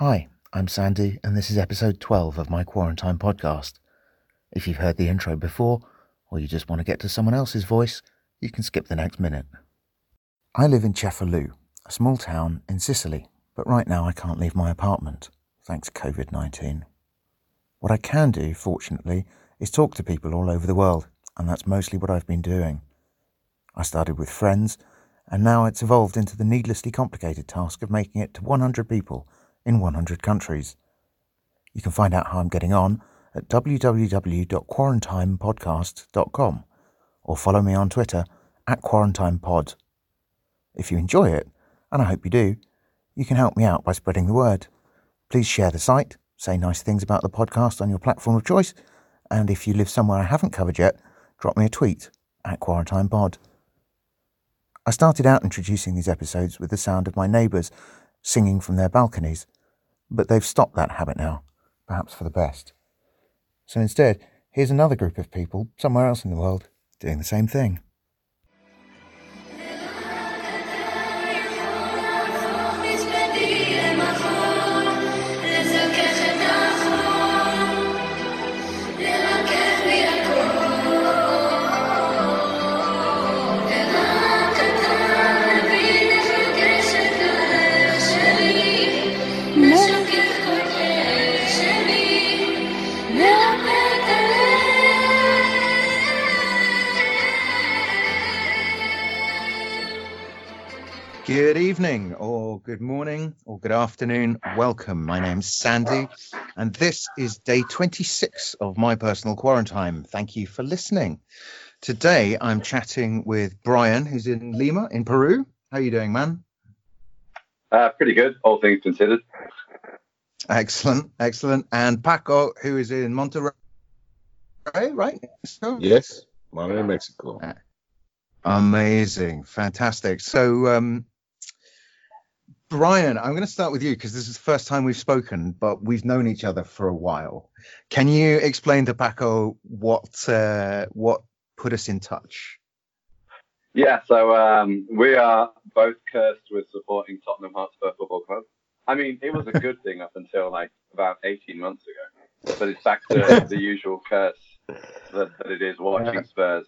Hi, I'm Sandy, and this is episode 12 of my Quarantine podcast. If you've heard the intro before, or you just want to get to someone else's voice, you can skip the next minute. I live in Cefalù, a small town in Sicily, but right now I can't leave my apartment, thanks to COVID 19. What I can do, fortunately, is talk to people all over the world, and that's mostly what I've been doing. I started with friends, and now it's evolved into the needlessly complicated task of making it to 100 people in 100 countries. You can find out how I'm getting on at www.quarantinepodcast.com or follow me on Twitter at QuarantinePod. If you enjoy it, and I hope you do, you can help me out by spreading the word. Please share the site, say nice things about the podcast on your platform of choice, and if you live somewhere I haven't covered yet, drop me a tweet at QuarantinePod. I started out introducing these episodes with the sound of my neighbours singing from their balconies but they've stopped that habit now, perhaps for the best. So instead, here's another group of people somewhere else in the world doing the same thing. Good evening, or good morning, or good afternoon. Welcome. My name's Sandy, and this is day 26 of my personal quarantine. Thank you for listening. Today, I'm chatting with Brian, who's in Lima, in Peru. How are you doing, man? Uh, pretty good, all things considered. Excellent, excellent. And Paco, who is in Monterrey, right? So, yes, Monterrey, Mexico. Uh, amazing, fantastic. So, um, Brian, I'm going to start with you because this is the first time we've spoken, but we've known each other for a while. Can you explain to Paco what uh, what put us in touch? Yeah, so um, we are both cursed with supporting Tottenham Hotspur Football Club. I mean, it was a good thing up until like about 18 months ago, but it's back to the usual curse that, that it is watching yeah. Spurs.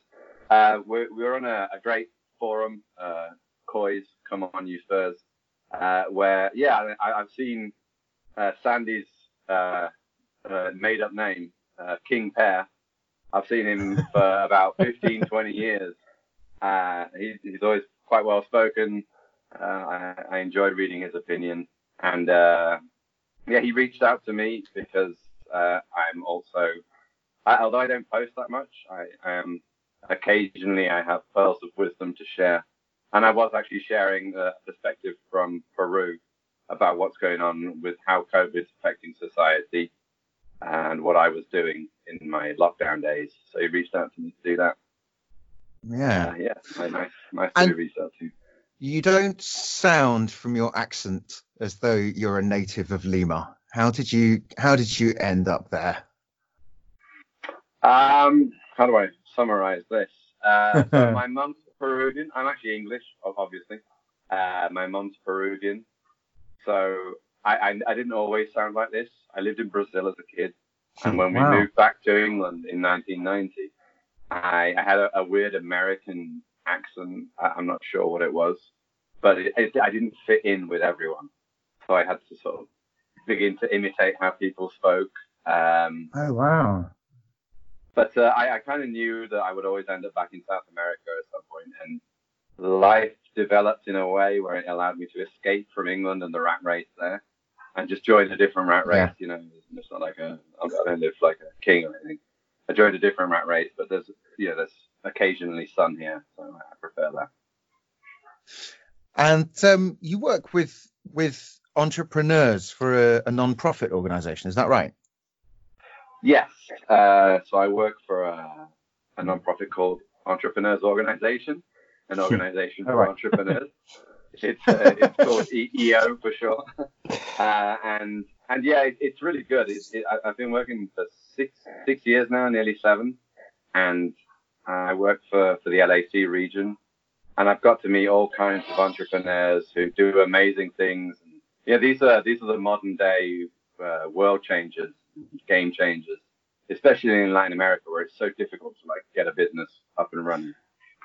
Uh, we're, we're on a, a great forum, uh, Coys, Come On You Spurs, uh, where yeah, I, have seen uh, Sandy's uh, uh, made-up name, uh, King Pear. I've seen him for about 15, 20 years. He, he's always quite well spoken. I, I, enjoyed reading his opinion, and yeah, he reached out to me because I'm also, I, although I don't post that much, I, I am occasionally I have pearls of wisdom to share and I was actually sharing a perspective from Peru about what's going on with how COVID is affecting society and what I was doing in my lockdown days. So he reached out to me to do that. Yeah. Uh, yeah. Nice, nice and to be reached out to. You don't sound from your accent as though you're a native of Lima. How did you How did you end up there? Um, how do I summarize this? Uh, so my mum's Peruvian. I'm actually English, obviously. Uh, my mom's Peruvian, so I, I, I didn't always sound like this. I lived in Brazil as a kid, and when wow. we moved back to England in 1990, I, I had a, a, weird American accent. I, am not sure what it was, but it, it, I didn't fit in with everyone, so I had to sort of begin to imitate how people spoke. Um, oh wow! But uh, I, I kind of knew that I would always end up back in South America at some point, and life developed in a way where it allowed me to escape from England and the rat race there, and just join a different rat race. Yeah. You know, it's not like a I don't live like a king or anything. I joined a different rat race, but there's know there's occasionally sun here, so I prefer that. And um, you work with with entrepreneurs for a, a non-profit organization, is that right? Yes. Uh, so I work for a, a non-profit called Entrepreneurs Organization, an hmm. organization for right. entrepreneurs. It's uh, it's called EO for sure. Uh, and and yeah, it, it's really good. It's, it, I've been working for six six years now, nearly seven, and I work for for the LAC region, and I've got to meet all kinds of entrepreneurs who do amazing things. And Yeah, these are these are the modern day uh, world changers, game changers, especially in Latin America where it's so difficult to like get a business up and running.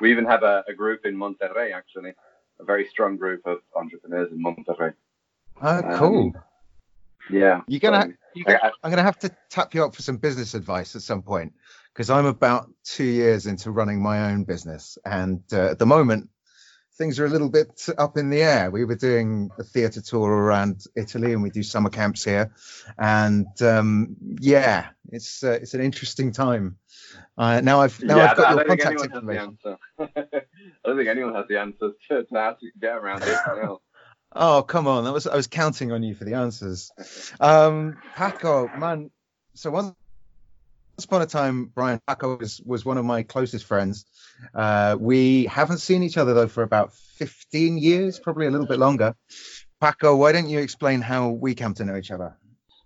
We even have a, a group in Monterrey actually, a very strong group of entrepreneurs in Monterrey. Oh, cool. Um, yeah. You're gonna, so- you're gonna I- I'm gonna have to tap you up for some business advice at some point because I'm about two years into running my own business, and uh, at the moment things are a little bit up in the air. We were doing a theatre tour around Italy, and we do summer camps here, and um, yeah, it's uh, it's an interesting time. Uh, now I've now yeah, I've got I your contact information. answer. I don't think anyone has the answers to, to how to get around it. Oh, come on. That was I was counting on you for the answers. Um, Paco, man. So once upon a time, Brian Paco was, was one of my closest friends. Uh, we haven't seen each other though for about 15 years, probably a little bit longer. Paco, why don't you explain how we came to know each other?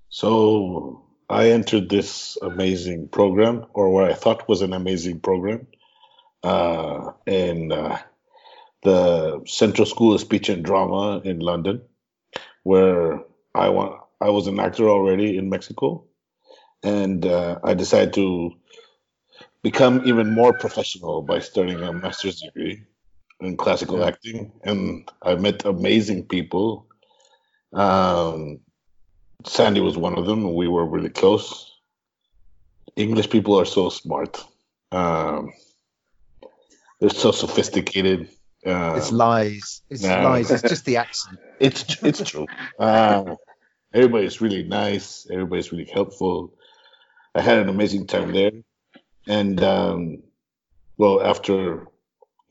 So I entered this amazing program, or what I thought was an amazing program, uh, in uh, the Central School of Speech and Drama in London, where I want I was an actor already in Mexico, and uh, I decided to become even more professional by starting a master's degree in classical Yeah. acting, and I met amazing people. Um, Sandy was one of them, we were really close. English people are so smart. Um, they're so sophisticated. Uh, It's lies. It's no. lies. It's just the accent. it's it's true. Uh, everybody's really nice. Everybody's really helpful. I had an amazing time there, and um, well, after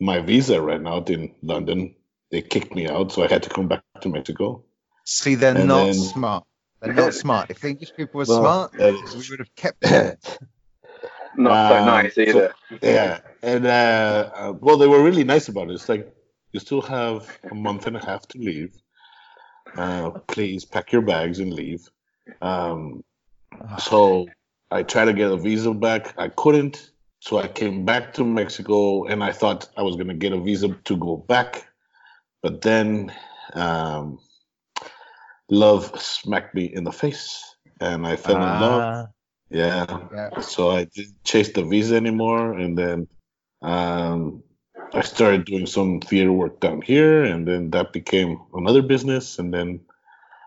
my visa ran out in London, they kicked me out, so I had to come back to Mexico. See, they're And not then- smart. They're not smart. If English people were Well, smart, that we would have kept them. Not so Um, nice so- either. yeah, and uh, uh, well, they were really nice about it. It's like you still have a month and a half to leave. Uh, please pack your bags and leave. Um, so I tried to get a visa back. I couldn't. So I came back to Mexico, and I thought I was gonna get a visa to go back, but then um, love smacked me in the face, and I fell in love. Ah, Yeah, yeah. so I didn't chase the visa anymore, and then um, I started doing some theater work down here, and then that became another business, and then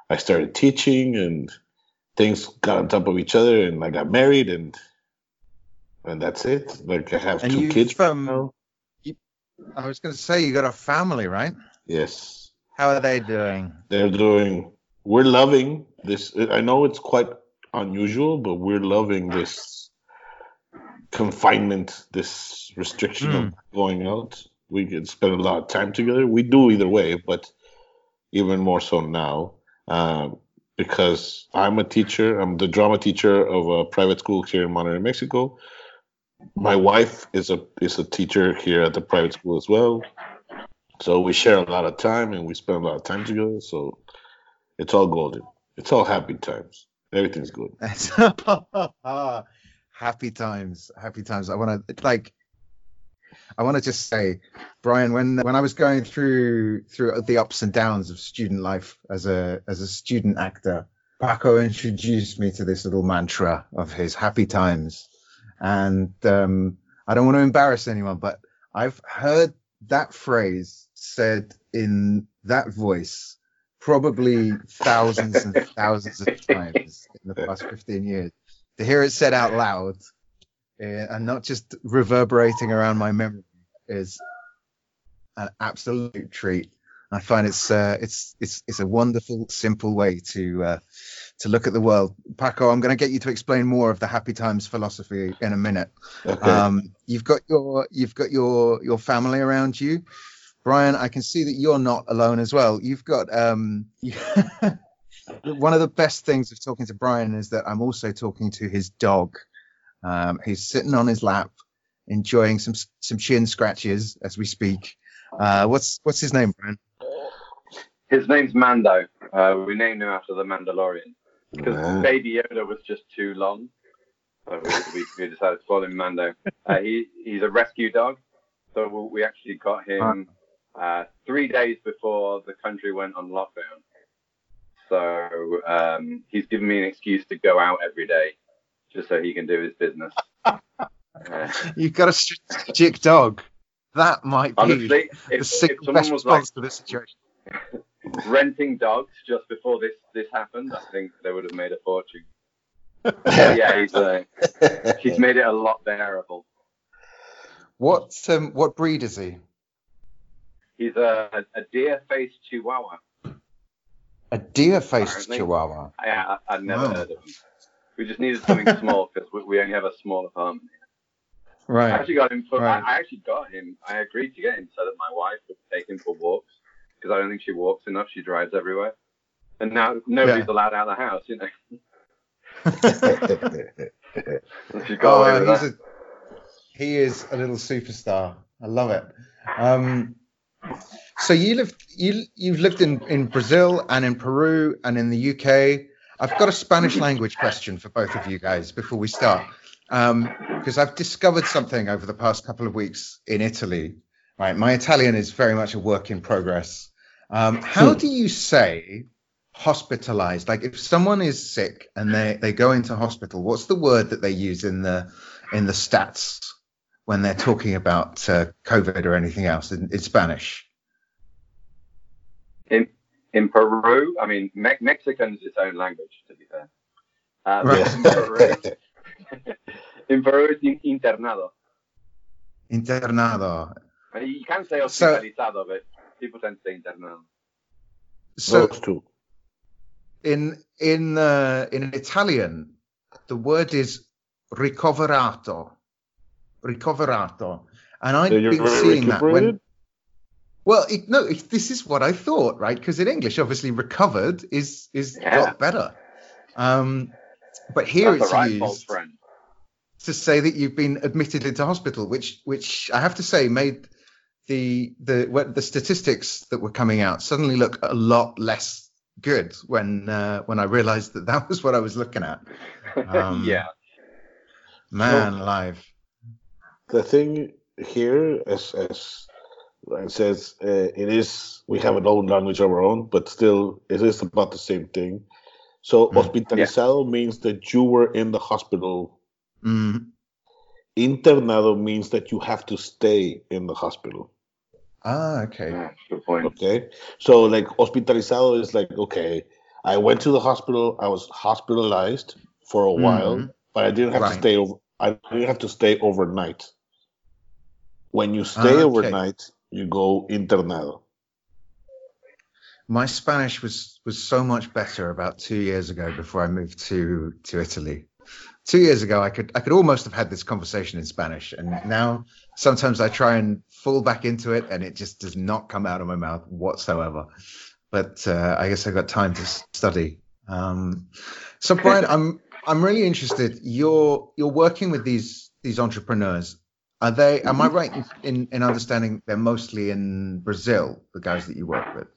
I started teaching, and things got on top of each other, and I got married, and and that's it. Like I have And two kids. um, you, I was going to say you got a family, right? Yes, How are they doing? they're doing. We're loving this. I know it's quite unusual, but we're loving this confinement, this restriction of going out. We can spend a lot of time together. We do either way, but even more so now um, because I'm a teacher. I'm the drama teacher of a private school here in Monterrey, Mexico. My wife is a is a teacher here at the private school as well. So we share a lot of time and we spend a lot of time together. So it's all golden. It's all happy times. Everything's good. Happy times, happy times. I want to like, I want to just say, Brian, when when I was going through through the ups and downs of student life as a as a student actor, Paco introduced me to this little mantra of his happy times, and um, I don't want to embarrass anyone, but I've heard that phrase said in that voice probably thousands and thousands of times in the past 15 years. To hear it said out loud and not just reverberating around my memory is an absolute treat. I find it's uh, it's it's it's a wonderful, simple way to uh, to look at the world. Paco, I'm going to get you to explain more of the happy times philosophy in a minute. Okay. Um, you've got your you've got your your family around you. Brian, I can see that you're not alone as well. You've got um, one of the best things of talking to Brian is that I'm also talking to his dog. Um, he's sitting on his lap, enjoying some some chin scratches as we speak. Uh, what's what's his name, Brian? His name's Mando. Uh, we named him after the Mandalorian because. Baby Yoda was just too long. So we, we, we decided to call him Mando. Uh, he, he's a rescue dog. So we actually got him uh, three days before the country went on lockdown. So um, he's given me an excuse to go out every day, just so he can do his business. Uh, You've got a strategic dog. That might be honestly, the if, if single someone best was like response to this situation. renting dogs just before this this happened, I think they would have made a fortune. Yeah, he's uh, he's made it a lot bearable. What um, what breed is he? He's a, a deer-faced Chihuahua. A deer-faced Chihuahua. Yeah, I, I'd never Wow. heard of him. We just needed something small because we, we only have a small apartment. I Right. I actually got him for. Right. I, I actually got him. I agreed to get him so that my wife would take him for walks because I don't think she walks enough. She drives everywhere, and now nobody's Yeah. allowed out of the house. You know, she's got Oh, he's that. a, he is a little superstar. I love it. Um, so you live you you've lived in in Brazil and in Peru and in the UK. I've got a Spanish language question for both of you guys before we start, because I've discovered something over the past couple of weeks in Italy. Right, my Italian is very much a work in progress. Um, how do you say hospitalized? Like if someone is sick and they, they go into hospital, what's the word that they use in the in the stats when they're talking about uh, COVID or anything else in, in Spanish? In in Peru, I mean, Me- Mexican is its own language. To be fair, uh, Right. in Peru, in Peru it's in- internado. Internado. I mean, you can say So- hospitalizado, but people tend to say internado. So Those two. in in uh, in Italian, the word is ricoverato. Ricoverato. And I've So been seeing that when recuperated? Well, it, no, it, this is what I thought, right? Because in English, obviously, recovered is is Yeah. got better. Um, but here That's it's right, used false to say that you've been admitted into hospital, which which I have to say made the the what- the statistics that were coming out suddenly look a lot less good when uh, when I realised that that was what I was looking at. Um, yeah. Man, alive. the thing here is as as it says uh, it is we have an own language of our own but still it is about the same thing so Mm. hospitalizado means that you were in the hospital Mm. internado means that you have to stay in the hospital Ah, okay. yeah, good point. okay so like hospitalizado is like okay i went to the hospital i was hospitalized for a while Mhm. but i didn't have Right. to stay over i didn't have to stay overnight when you stay Ah, okay. overnight you go internado My Spanish was was so much better about two years ago before I moved to to Italy. Two years ago, I could I could almost have had this conversation in Spanish, and now sometimes I try and fall back into it, and it just does not come out of my mouth whatsoever. But uh, I guess I've got time to study. Um, so Brian, I'm I'm really interested. You're you're working with these these entrepreneurs. Are they? Am I right in, in, in understanding they're mostly in Brazil? The guys that you work with.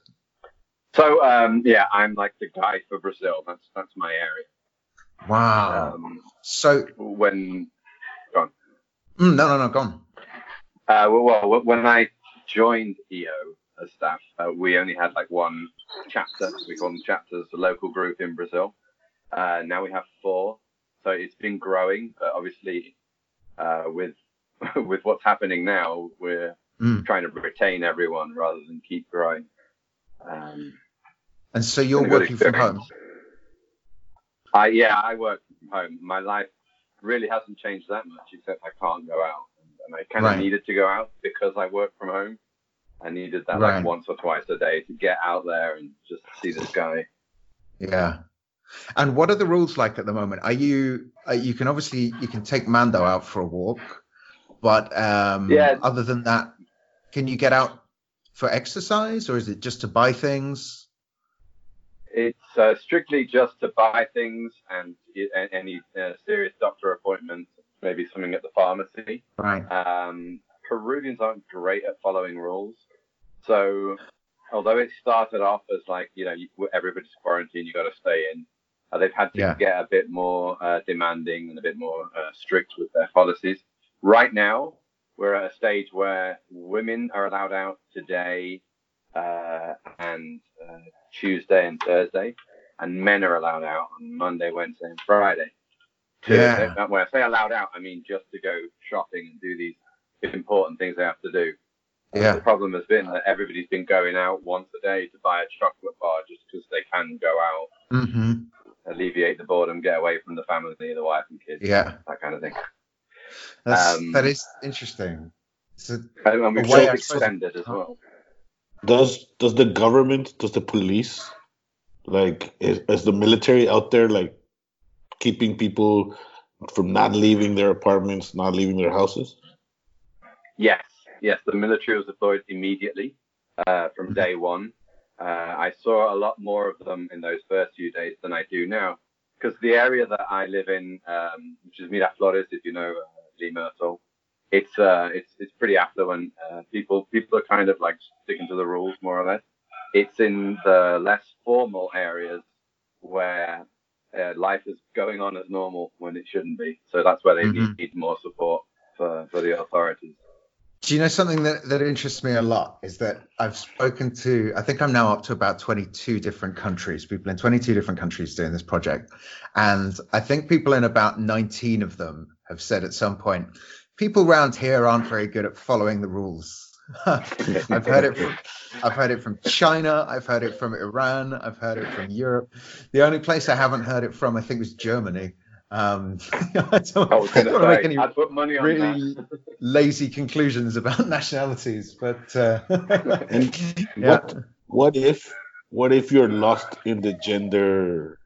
So um, yeah, I'm like the guy for Brazil. That's that's my area. Wow. Um, So when mm, no, no, no, gone. uh, well, well, when I joined EO as staff, uh, we only had like one chapter. We call them chapters, the local group in Brazil. Uh, now we have four, so it's been growing. But obviously, uh, with with what's happening now, we're Mm. trying to retain everyone rather than keep growing. Um, And so you're been a good working from home. I yeah, I work from home. My life really hasn't changed that much, except I can't go out, and, and I kind of Right. needed to go out because I work from home. I needed that Right. like once or twice a day to get out there and just see the sky. Yeah. And what are the rules like at the moment? Are you uh, you can obviously you can take Mando out for a walk, but um, Yeah. other than that, can you get out for exercise or is it just to buy things? It's uh, strictly just to buy things and any uh, serious doctor appointments, maybe something at the pharmacy. Right. Um, Peruvians aren't great at following rules. So, although it started off as like, you know, you- everybody's quarantined, you got to stay in, uh, they've had to Yeah. get a bit more uh, demanding and a bit more uh, strict with their policies. Right now, we're at a stage where women are allowed out today uh, and uh, Tuesday and Thursday. and men are allowed out on Monday, Wednesday, and Friday. Yeah. When I say allowed out, I mean just to go shopping and do these important things they have to do. Yeah. The problem has been that everybody's been going out once a day to buy a chocolate bar just because they can go out, hmm alleviate the boredom, get away from the family, the wife and kids, Yeah. that kind of thing. That's, Um, that is interesting. So, And and we've A way, just suppose- extended as well. Does does the government, does the police, like, is, is the military out there like keeping people from not leaving their apartments, not leaving their houses? Yes, yes. The military was deployed immediately uh, from Mhm. day one. Uh, I saw a lot more of them in those first few days than I do now, because the area that I live in, um, which is Miraflores, if you know uh, Lima it's uh, it's it's pretty affluent. Uh, people people are kind of like sticking to the rules more or less. It's in the less formal areas where uh, life is going on as normal when it shouldn't be. So that's where they Mhm. need more support for, for the authorities. Do you know something that, that interests me a lot is that I've spoken to, I think I'm now up to about 22 different countries, people in 22 different countries doing this project. And I think people in about 19 of them have said at some point, people around here aren't very good at following the rules. I've heard it from I've heard it from China, I've heard it from Iran, I've heard it from Europe. The only place I haven't heard it from, I think, was Germany. Um, I don't, I I going don't to want to make any I'd put money on really that. lazy conclusions about nationalities, but uh, And yeah. what what if what if you're lost in the gender?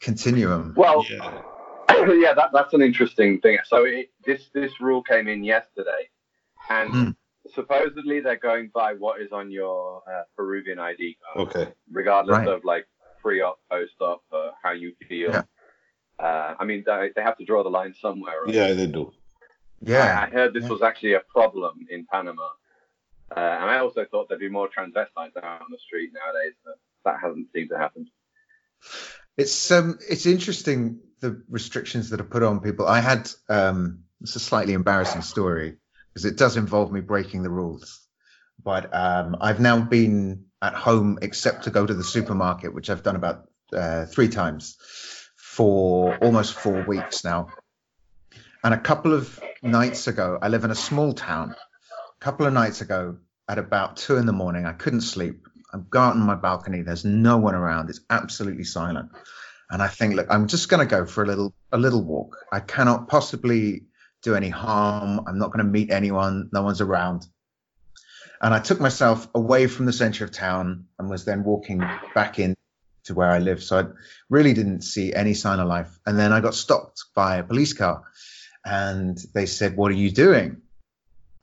continuum. Well, Yeah. yeah, that, that's an interesting thing. So it, this this rule came in yesterday, and Hmm. supposedly they're going by what is on your uh, Peruvian ID card, Okay. regardless Right. of like pre-op, post-op, uh, how you feel. Yeah. Uh, I mean, they, they have to draw the line somewhere. Right? Yeah, they do. Yeah, I, I heard this yeah. was actually a problem in Panama, uh, and I also thought there'd be more transvestites out on the street nowadays, but that hasn't seemed to happen. it's um, it's interesting the restrictions that are put on people. I had um, it's a slightly embarrassing story because it does involve me breaking the rules, but um, I've now been at home except to go to the supermarket, which I've done about uh, three times for almost four weeks now. And a couple of nights ago, I live in a small town. A couple of nights ago, at about two in the morning, I couldn't sleep. I'm out on my balcony. There's no one around. It's absolutely silent. And I think, look, I'm just going to go for a little, a little walk. I cannot possibly do any harm. I'm not going to meet anyone. No one's around. And I took myself away from the center of town and was then walking back in to where I live. So I really didn't see any sign of life. And then I got stopped by a police car and they said, What are you doing?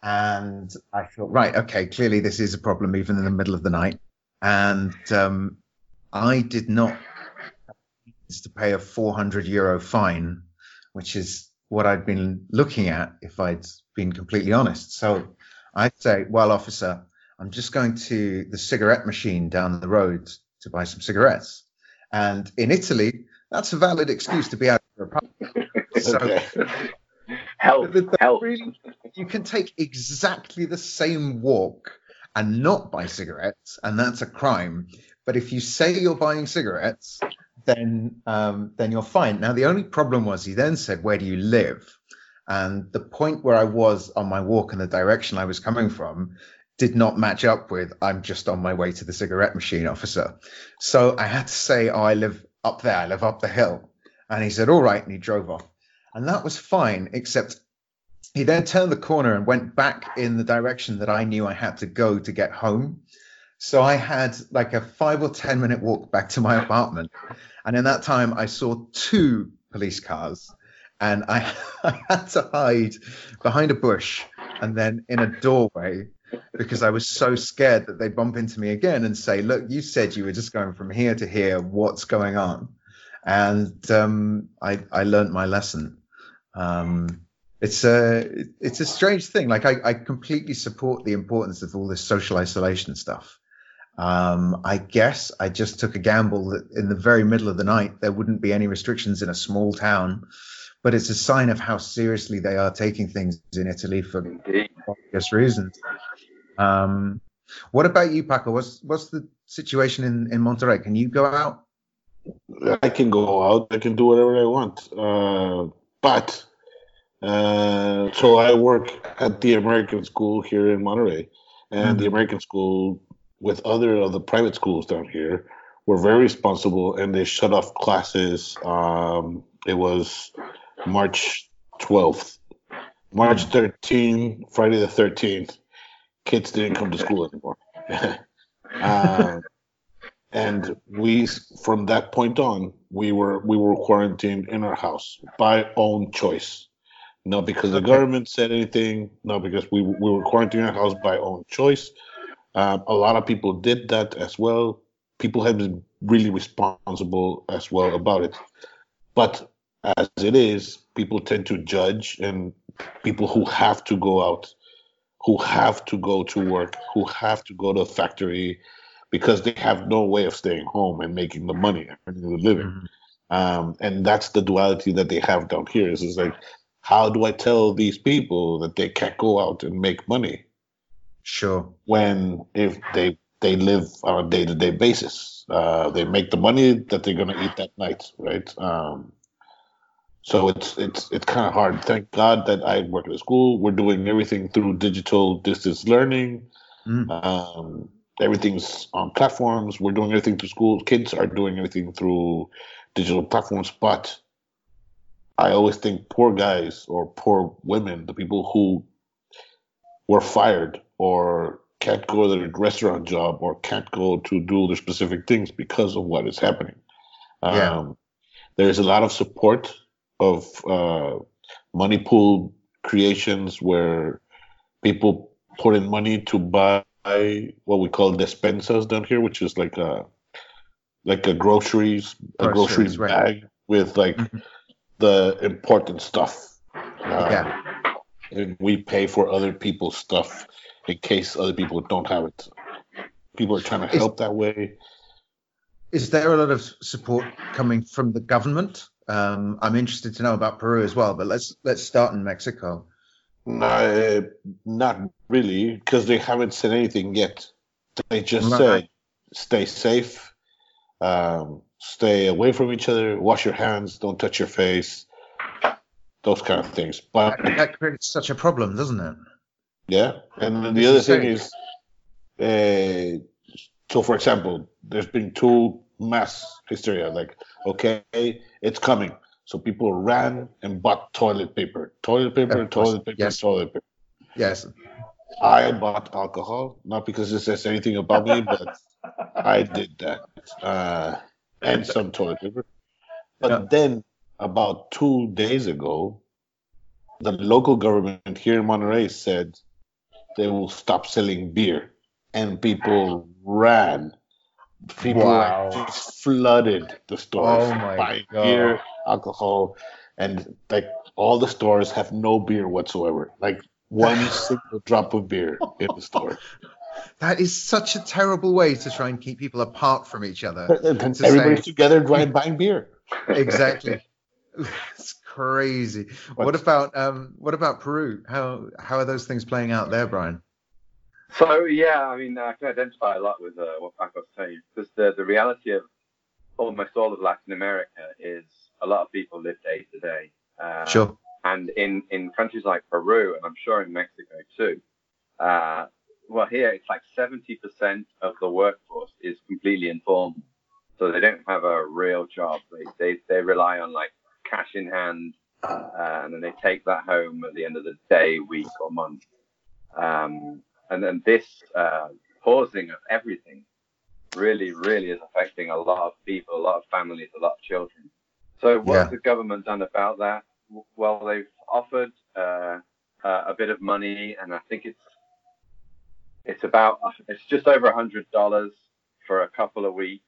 And I thought, right, okay, clearly this is a problem even in the middle of the night. And um, I did not to pay a 400 euro fine, which is what I'd been looking at if I'd been completely honest. So I'd say, well, officer, I'm just going to the cigarette machine down the road to buy some cigarettes. And in Italy, that's a valid excuse to be out of your apartment. So Okay. Help, the- the- help. really, you can take exactly the same walk and not buy cigarettes, and that's a crime. But if you say you're buying cigarettes, then um, then you're fine. Now the only problem was he then said, "Where do you live?" And the point where I was on my walk and the direction I was coming from did not match up with "I'm just on my way to the cigarette machine, officer." So I had to say, "Oh, I live up there. I live up the hill." And he said, "All right," and he drove off. And that was fine, except he then turned the corner and went back in the direction that I knew I had to go to get home. So I had like a five or 10 minute walk back to my apartment. And in that time, I saw two police cars and I, I had to hide behind a bush and then in a doorway because I was so scared that they'd bump into me again and say, Look, you said you were just going from here to here. What's going on? And um, I, I learned my lesson. Um, it's a it's a strange thing. Like I, I completely support the importance of all this social isolation stuff. Um, I guess I just took a gamble that in the very middle of the night there wouldn't be any restrictions in a small town, but it's a sign of how seriously they are taking things in Italy for obvious reasons. Um, what about you, Paco? What's what's the situation in in Monterrey? Can you go out? I can go out. I can do whatever I want. Uh, but uh, so I work at the American school here in Monterrey, and the Mhm. American school with other of the private schools down here were very responsible, and they shut off classes. Um, it was March 12th, March thirteenth, Friday the 13th. Kids didn't come to school anymore. um, and we from that point on we were we were quarantined in our house by own choice. Not because the government said anything not because we, we were quarantined in our house by own choice. Um, a lot of people did that as well. People have been really responsible as well about it. But as it is people tend to judge and people who have to go out who have to go to work who have to go to a factory because they have no way of staying home and making the money and earning the living. Mhm. Um, and that's the duality that they have down here. Is it's like, how do I tell these people that they can't go out and make money Sure. when if they they live on a day to day basis, uh, they make the money that they're gonna eat that night, right? Um, so it's it's it's kind of hard. Thank God that I work at a school. We're doing everything through digital distance learning. Mm. Um, everything's on platforms. We're doing everything through schools. Kids are doing everything through digital platforms. But I always think poor guys or poor women, the people who were fired or can't go to their restaurant job or can't go to do their specific things because of what is happening. Yeah. Um, there's a lot of support of uh, money pool creations where people put in money to buy what we call despensas down here, which is like a like a groceries a Groceries, groceries right. bag with like Mhm. the important stuff. Um, Yeah. And we pay for other people's stuff in case other people don't have it. People are trying to Is- help that way. Is there a lot of support coming from the government? Um, I'm interested to know about Peru as well, but let's let's start in Mexico. No, not really, because they haven't said anything yet. They just Right. said, "Stay safe, um, stay away from each other, wash your hands, don't touch your face, those kind of things." But That, that creates such a problem, doesn't it? yeah, and then the other thing is, uh, so for example, there's been two mass hysteria. Like, okay, it's coming, so people ran and bought toilet paper, toilet paper, toilet paper, yes. toilet paper. Yes. I bought alcohol, not because it says anything about me, but I did that. Uh, and some toilet paper. But Yeah. then, about two days ago, the local government here in Monterrey said they will stop selling beer. And people ran. People Wow. just flooded the stores Oh buying God. beer, alcohol, and like all the stores have no beer whatsoever. Like one single drop of beer in the store. That is such a terrible way to try and keep people apart from each other. And To everybody's say- together dry- buying beer. exactly. It's crazy. What about um what about Peru? How how are those things playing out there, Brian? So yeah, I mean, I can identify a lot with uh, what Paco's saying because the the reality of almost all of Latin America is a lot of people live day to day. Uh, Sure. And in in countries like Peru, and I'm sure in Mexico too, uh, well, here it's like 70% of the workforce is completely informal, so they don't have a real job. They they they rely on like cash in hand, uh, and then they take that home at the end of the day, week, or month. Um, and then this uh, pausing of everything really, really is affecting a lot of people, a lot of families, a lot of children. So what's Yeah. the government done about that? Well, they've offered uh, uh, a bit of money, and I think it's it's about it's just over a hundred dollars for a couple of weeks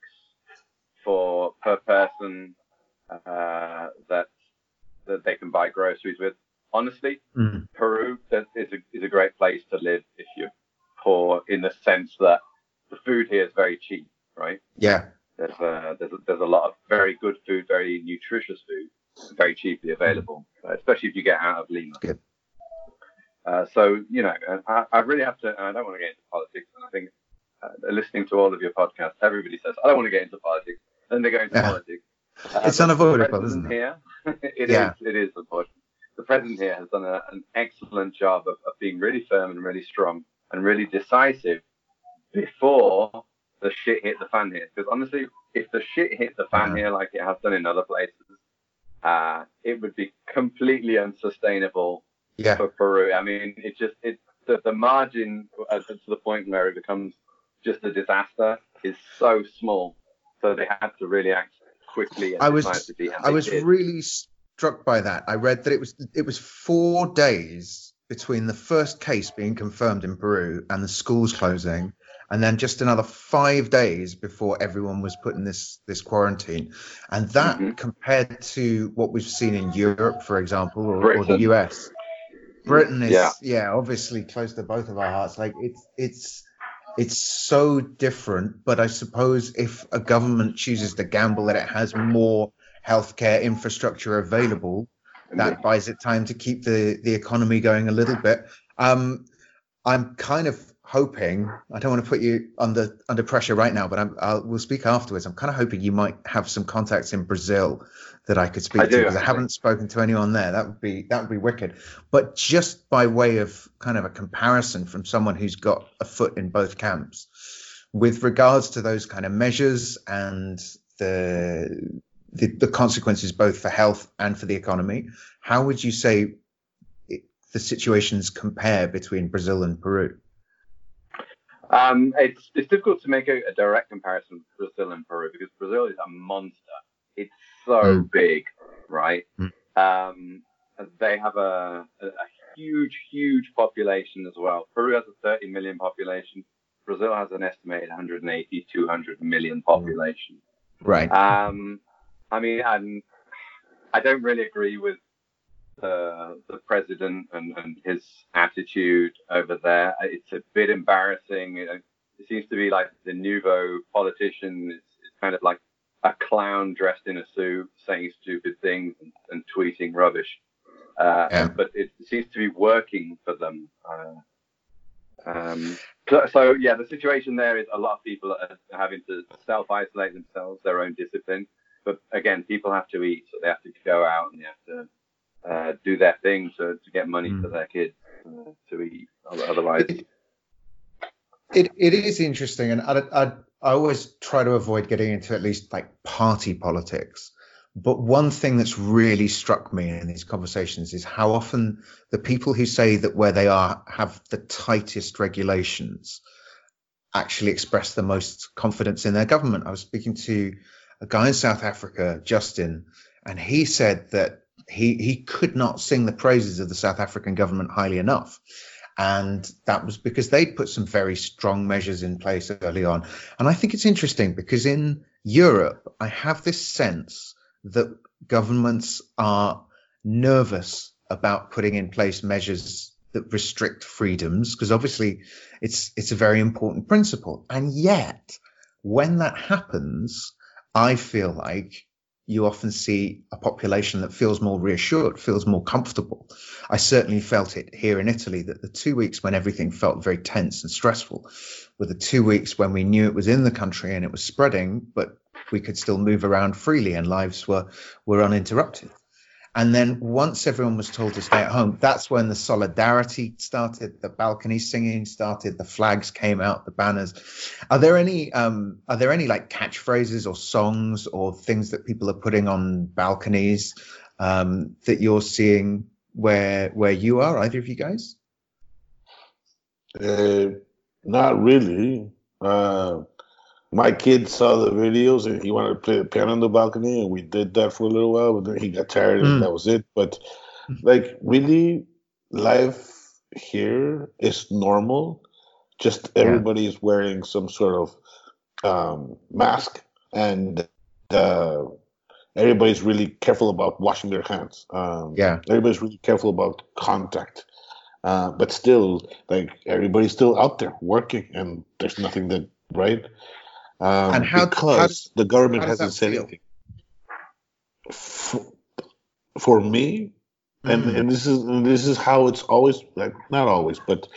for per person uh, that that they can buy groceries with. Honestly, Mm. Peru is a, is a great place to live if you're poor in the sense that the food here is very cheap, right? Yeah. There's a, there's a, there's a lot of very good food, very nutritious food, very cheaply available, uh, especially if you get out of Lima. Good. Uh, so, you know, I, I really have to, and I don't want to get into politics, and I think uh, listening to all of your podcasts, everybody says, I don't want to get into politics. Then they go into Yeah. politics. Uh, It's unavoidable, isn't it? Here, it Yeah. is, It is unfortunate. The president here has done a, an excellent job of, of being really firm and really strong and really decisive before the shit hit the fan here. Because honestly, if the shit hit the fan here like it has done in other places, uh, it would be completely unsustainable Yeah. for Peru. I mean, it just it the, the margin uh, to the point where it becomes just a disaster is so small. So they had to really act quickly and I was- I was did. really struck by that. I read that it was it was four days between the first case being confirmed in Peru and the schools closing, and then just another five days before everyone was put in this this quarantine. And that Mhm. compared to what we've seen in Europe, for example, or, or the US. Britain is Yeah. yeah. obviously close to both of our hearts. Like it's it's it's so different. But I suppose if a government chooses to gamble that it has more healthcare infrastructure available, that buys it time to keep the the economy going a little bit. Um, I'm kind of hoping. I don't want to put you under under pressure right now, but I'm, I'll, we'll speak afterwards. I'm kind of hoping you might have some contacts in Brazil that I could speak I to because I haven't spoken to anyone there. That would be that would be wicked. But just by way of kind of a comparison from someone who's got a foot in both camps, with regards to those kind of measures and the the, the consequences both for health and for the economy, how would you say it, the situations compare between Brazil and Peru? Um, it's it's difficult to make a, a direct comparison with Brazil and Peru because Brazil is a monster. It's so Mm. big, right? Mm. Um, they have a, a, a huge, huge population as well. Peru has a 30 million population. Brazil has an estimated 180, 200 million population. Right. Um, I mean, I'm, I don't really agree with the, the president and, and his attitude over there. It's a bit embarrassing. It, it seems to be like the nouveau politician. It's, it's kind of like a clown dressed in a suit saying stupid things and, and tweeting rubbish. Uh, Yeah. But it seems to be working for them. Uh, um, so, so yeah, the situation there is a lot of people are having to self-isolate themselves, their own discipline. But again, people have to eat, so they have to go out and they have to uh, do their thing to, to get money Mm. for their kids uh, to eat. Otherwise, It it is interesting, and I, I I always try to avoid getting into at least like party politics. But one thing that's really struck me in these conversations is how often the people who say that where they are have the tightest regulations actually express the most confidence in their government. I was speaking to a guy in South Africa, Justin, and he said that he he could not sing the praises of the South African government highly enough. And that was because they'd put some very strong measures in place early on. And I think it's interesting because in Europe, I have this sense that governments are nervous about putting in place measures that restrict freedoms because obviously it's it's a very important principle and yet when that happens i feel like you often see a population that feels more reassured feels more comfortable. I certainly felt it here in italy that the two weeks when everything felt very tense and stressful were the two weeks when we knew it was in the country and it was spreading but we could still move around freely and lives were were uninterrupted and then once everyone was told to stay at home, that's when the solidarity started, the balcony singing started, the flags came out, the banners. Are there any um, are there any like catchphrases or songs or things that people are putting on balconies um, that you're seeing where where you are, either of you guys? Uh, not really. Uh, my kid saw the videos and he wanted to play the piano on the balcony, and we did that for a little while, but then he got tired Mm. and that was it. But like, really, life here is normal. Just Yeah. everybody is wearing some sort of um, mask, and uh, everybody's really careful about washing their hands. Um, Yeah. everybody's really careful about contact. Uh, but still, like everybody's still out there working, and there's nothing that right. Um, And how- how because does- the government how hasn't said feel? anything. For, for me, and Mhm. and this is and this is how it's always like not always, but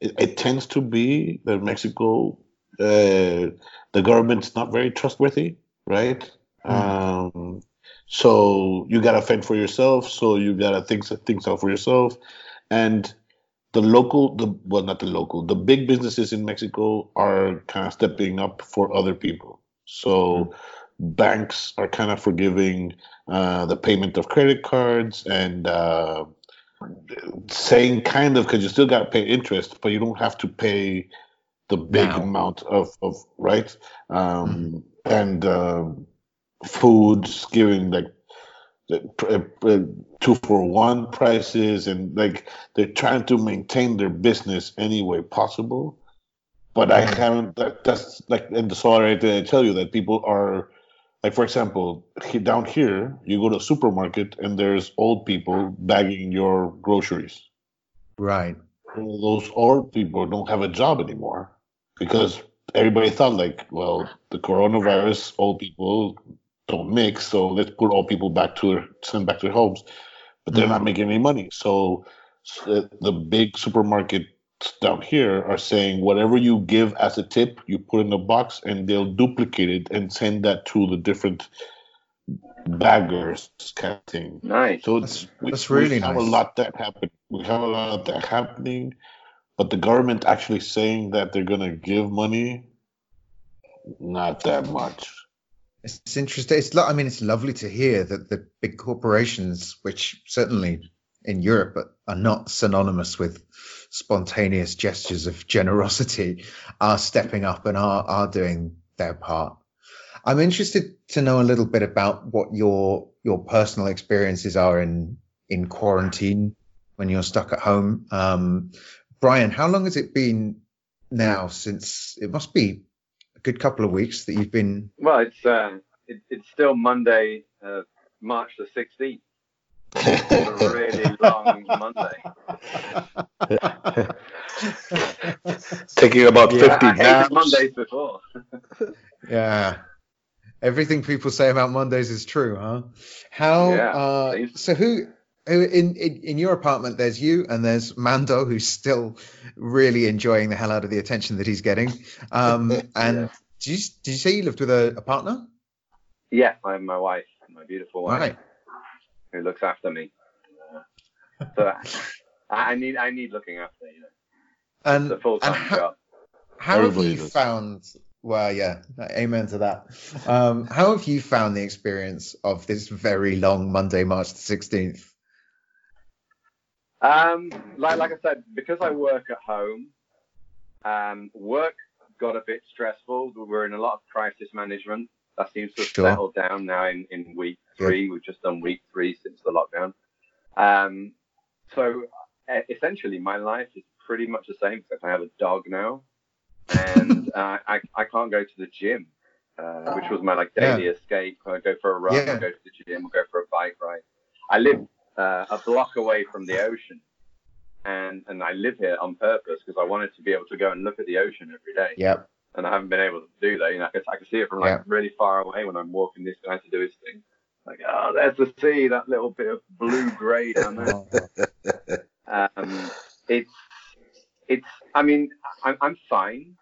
it, it tends to be that Mexico, uh, the government's not very trustworthy, right? Um, so you gotta fend for yourself. So you gotta think things out for yourself, and the local, the well, not the local, the big businesses in Mexico are kind of stepping up for other people. So banks are kind of forgiving uh, the payment of credit cards and uh, saying kind of because you still got to pay interest, but you don't have to pay the big now. amount of, of right um, mm-hmm. and um, foods giving like uh, uh, two for one prices and like they're trying to maintain their business any way possible. But i mm. haven't that, that's like in the sorry i tell you that people are like for example down here you go to a supermarket and there's old people bagging your groceries. Right. Those old people don't have a job anymore because everybody thought like well the coronavirus old people don't mix so let's put all people back to their send back to their homes but they're mm-hmm. not making any money so, so the big supermarket down here are saying whatever you give as a tip, you put in a box and they'll duplicate it and send that to the different baggers kind of thing. Nice. So that's, we, that's really we nice. have a lot that happen. We have a lot of that happening, but the government actually saying that they're gonna give money, not that much. It's interesting. It's I mean, it's lovely to hear that the big corporations, which certainly in Europe are not synonymous with spontaneous gestures of generosity are stepping up and are, are doing their part. I'm interested to know a little bit about what your your personal experiences are in in quarantine when you're stuck at home. Um, Brian, how long has it been now since it must be a good couple of weeks that you've been? Well, it's uh, it, it's still Monday, uh, March the 16th a really long Monday. Taking about yeah, 50 I naps. Mondays before. yeah. Everything people say about Mondays is true, huh? How? Yeah, uh, so who? In, in in your apartment, there's you and there's Mando, who's still really enjoying the hell out of the attention that he's getting. Um, and yeah. did you did you say you lived with a, a partner? Yeah, I'm my wife, my beautiful wife. Right who looks after me. Uh, so I, I, need I need looking after. You know, and it's a full time job. How have you found? Well, yeah, amen to that. Um, how have you found the experience of this very long Monday, March the sixteenth? Um, like like I said, because I work at home, um, work got a bit stressful. We're in a lot of crisis management. That seems to have sure. settled down now in, in week three. We've just done week three since the lockdown. Um, so essentially, my life is pretty much the same, except I have a dog now, and uh, I I can't go to the gym, uh, which was my like daily yeah. escape. I go for a run, yeah. I go to the gym, I go for a bike ride. I live uh, a block away from the ocean, and and I live here on purpose because I wanted to be able to go and look at the ocean every day. Yep. And I haven't been able to do that. You know, I can, I can see it from like really far away when I'm walking this guy to do his thing. Like, oh, there's the sea, that little bit of blue grey down there. um, it's, it's. I mean, I'm, I'm fine.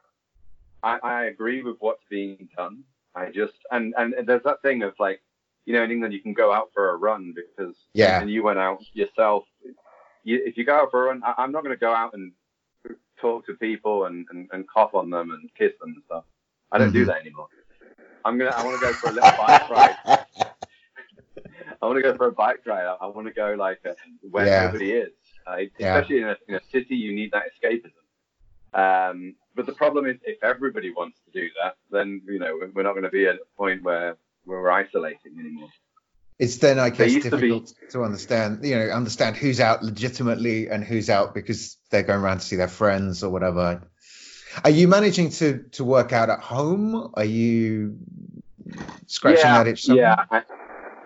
I, I agree with what's being done. I just and and there's that thing of like, you know, in England you can go out for a run because yeah, and you went out yourself. You, if you go out for a run, I, I'm not going to go out and talk to people and, and, and cough on them and kiss them and stuff. I don't mm-hmm. do that anymore. I'm gonna I want to go for a little bike ride. I want to go for a bike ride. I, want to go like uh, where yeah. nobody is. Uh, especially yeah. in, a, in a city, you need that escapism. Um, but the problem is, if everybody wants to do that, then you know we're not going to be at a point where we're isolating anymore. It's then, I guess, difficult to, be... to, understand. You know, understand who's out legitimately and who's out because they're going around to see their friends or whatever. Are you managing to to work out at home? Are you scratching yeah, that itch? Yeah, I,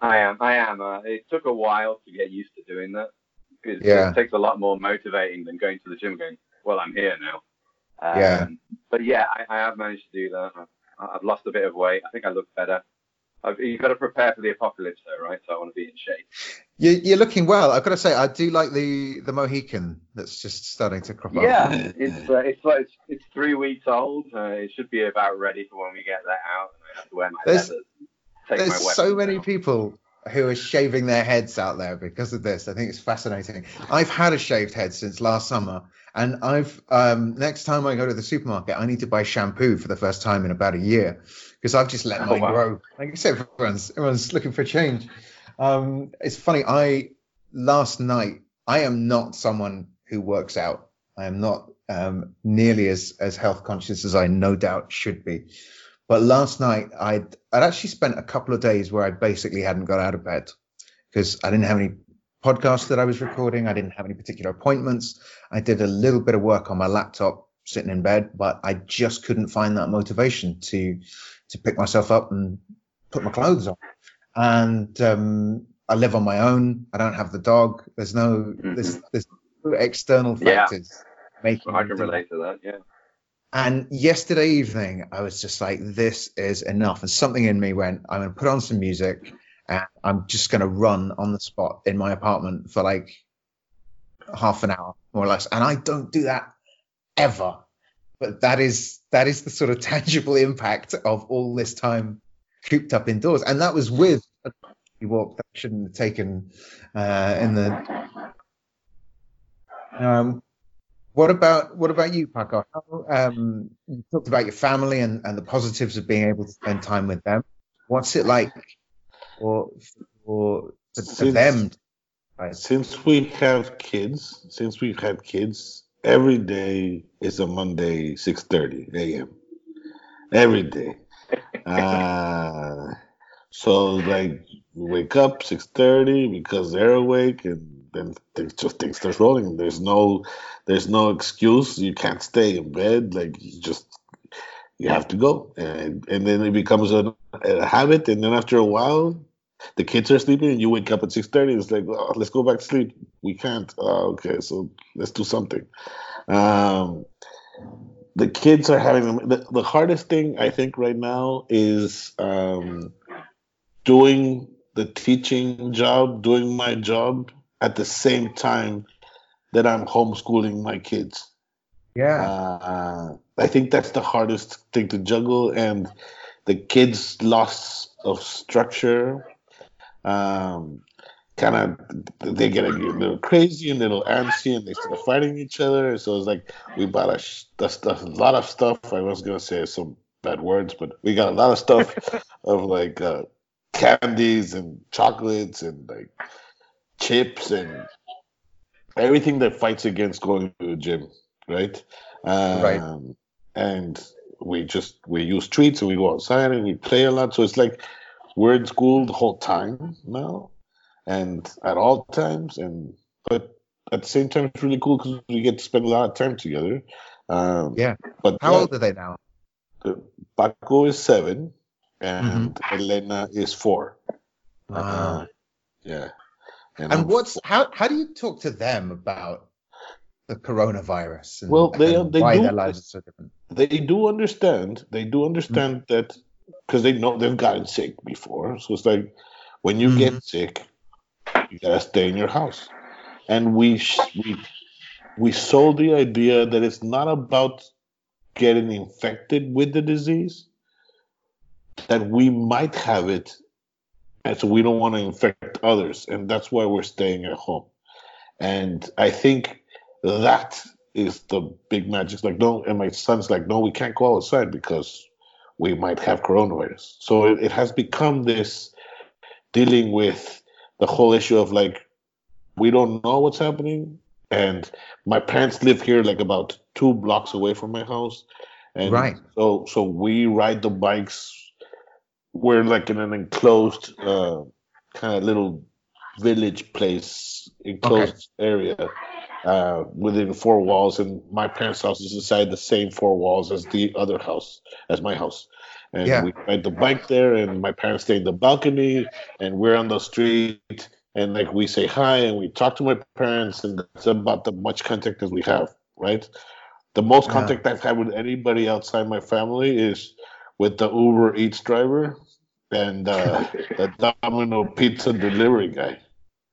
I am. I am. Uh, it took a while to get used to doing that. Because yeah. It takes a lot more motivating than going to the gym going, well, I'm here now. Um, yeah. But yeah, I, I, have managed to do that. I've, lost a bit of weight. I think I look better. I've, you've got to prepare for the apocalypse, though, right? So I want to be in shape. You, you're looking well. I've got to say, I do like the the Mohican that's just starting to crop up. Yeah, it's uh, it's like it's, it's three weeks old. Uh, it should be about ready for when we get that out. And I have to wear my There's- leathers. Take my There's so many out. people who are shaving their heads out there because of this. I think it's fascinating. I've had a shaved head since last summer, and I've um, next time I go to the supermarket, I need to buy shampoo for the first time in about a year because I've just let Oh, mine wow. grow. Like I said, everyone's everyone's looking for change. Um, it's funny. I last night I am not someone who works out. I am not um, nearly as as health conscious as I no doubt should be. But last night I'd I'd actually spent a couple of days where I basically hadn't got out of bed because I didn't have any podcasts that I was recording. I didn't have any particular appointments. I did a little bit of work on my laptop sitting in bed, but I just couldn't find that motivation to to pick myself up and put my clothes on. And um, I live on my own. I don't have the dog. There's no there's there's no external Yeah. factors making I me can relate to that. Yeah. And yesterday evening, I was just like, this is enough. And something in me went, I'm going to put on some music and I'm just going to run on the spot in my apartment for like half an hour, more or less. And I don't do that ever. But that is that is the sort of tangible impact of all this time cooped up indoors. And that was with a walk that shouldn't have taken uh, in the. Um, what about what about you, Paco? How, um, you talked about your family and, and the positives of being able to spend time with them. What's it like for for, for, for Since- them? Right. Since we have kids, since we've had kids, every day is a Monday, 6:30 a.m. Every day. Uh, so like wake up 6:30 because they're awake, and then things just things starts rolling. There's no there's no excuse. You can't stay in bed. Like you just you have to go, and and then it becomes a, a habit. And then after a while, the kids are sleeping and you wake up at 6.30 it's like oh, let's go back to sleep. We can't. Oh, okay so let's do something. Um, the kids are having the, the hardest thing i think right now is um, doing the teaching job doing my job at the same time that i'm homeschooling my kids. Yeah. uh, I think that's the hardest thing to juggle, and the kids' loss of structure, um, kind of they get a little crazy and a little antsy, and they start fighting each other. So it's like we bought a, sh- stuff, a lot of stuff. I was gonna say some bad words, but we got a lot of stuff of like uh, candies and chocolates and like chips and everything that fights against going to the gym, right? Um, Right. And we just we use treats and we go outside and we play a lot. So it's like we're in school the whole time now, and at all times. And but at the same time, it's really cool because we get to spend a lot of time together. Um, Yeah. But How old are they now? Paco is seven, and Elena is four. Wow. Uh, yeah. And I'm what's how how do you talk to them about the coronavirus? And, Well, they- and they why do- their lives are so different. they do understand. They do understand that because they know they've gotten sick before. So it's like when you get mm-hmm. sick, you gotta stay in your house. And we sh- we we sold the idea that it's not about getting infected with the disease, that we might have it, and so we don't want to infect others, and that's why we're staying at home. And I think that is the big magic. Like, no, and my son's like, no, we can't go outside because we might have coronavirus. So it, it has become this dealing with the whole issue of like, we don't know what's happening. And my parents live here like about two blocks away from my house. And Right. so so we ride the bikes. We're like in an enclosed uh, kind of little village place, enclosed area uh, within four walls, and my parents' house is inside the same four walls as the other house, as my house. And Yeah. we ride the bike there, and my parents stay in the balcony, and we're on the street, and like we say hi, and we talk to my parents, and that's about the much contact as we have, right? The most Yeah. contact I've had with anybody outside my family is with the Uber Eats driver, and uh, the Domino Pizza delivery guy.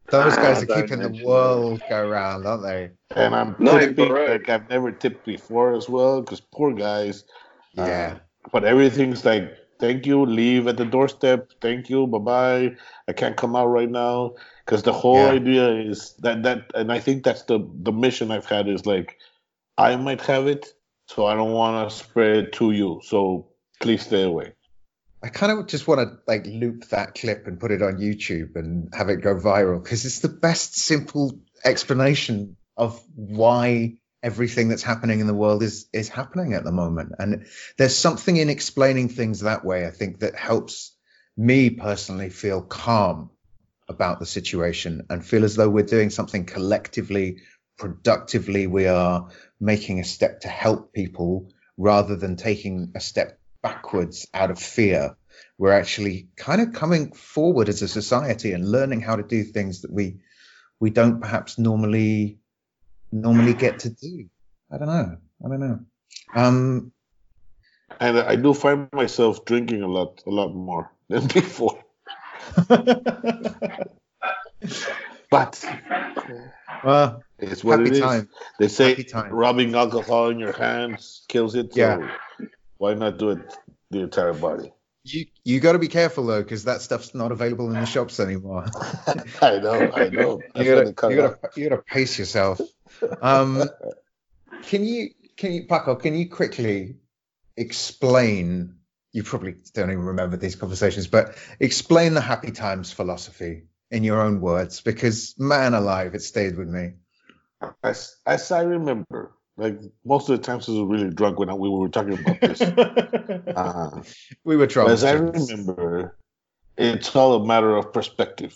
Those guys are keeping the mention world go round, aren't they? And I'm No, in tipping Peru. like I've never tipped before as well, because poor guys. Uh, Yeah. but everything's like, thank you, leave at the doorstep, thank you, bye bye. I can't come out right now, because the whole Yeah. idea is that that, and I think that's the the mission I've had is like, I might have it, so I don't want to spread it to you, so please stay away. I kind of just want to like loop that clip and put it on YouTube and have it go viral because it's the best simple explanation of why everything that's happening in the world is is happening at the moment. And there's something in explaining things that way, I think, that helps me personally feel calm about the situation and feel as though we're doing something collectively, productively. We are making a step to help people rather than taking a step backwards out of fear. We're actually kind of coming forward as a society and learning how to do things that we we don't perhaps normally normally get to do. I don't know. I don't know. Um, And I do find myself drinking a lot, a lot more than before. But well, it's what happy it is. time. They say rubbing alcohol in your hands kills it. So Yeah. Why not do it the entire body? You you got to be careful though, because that stuff's not available in the shops anymore. I know, I know. you you gotta you gotta pace yourself. Um, can you can you Paco? Can you quickly explain? You probably don't even remember these conversations, but explain the happy times philosophy in your own words, because man alive, it stayed with me. As, as I remember, like most of the times I was really drunk when we were talking about this. Uh, we were trying. as I remember, it's all a matter of perspective,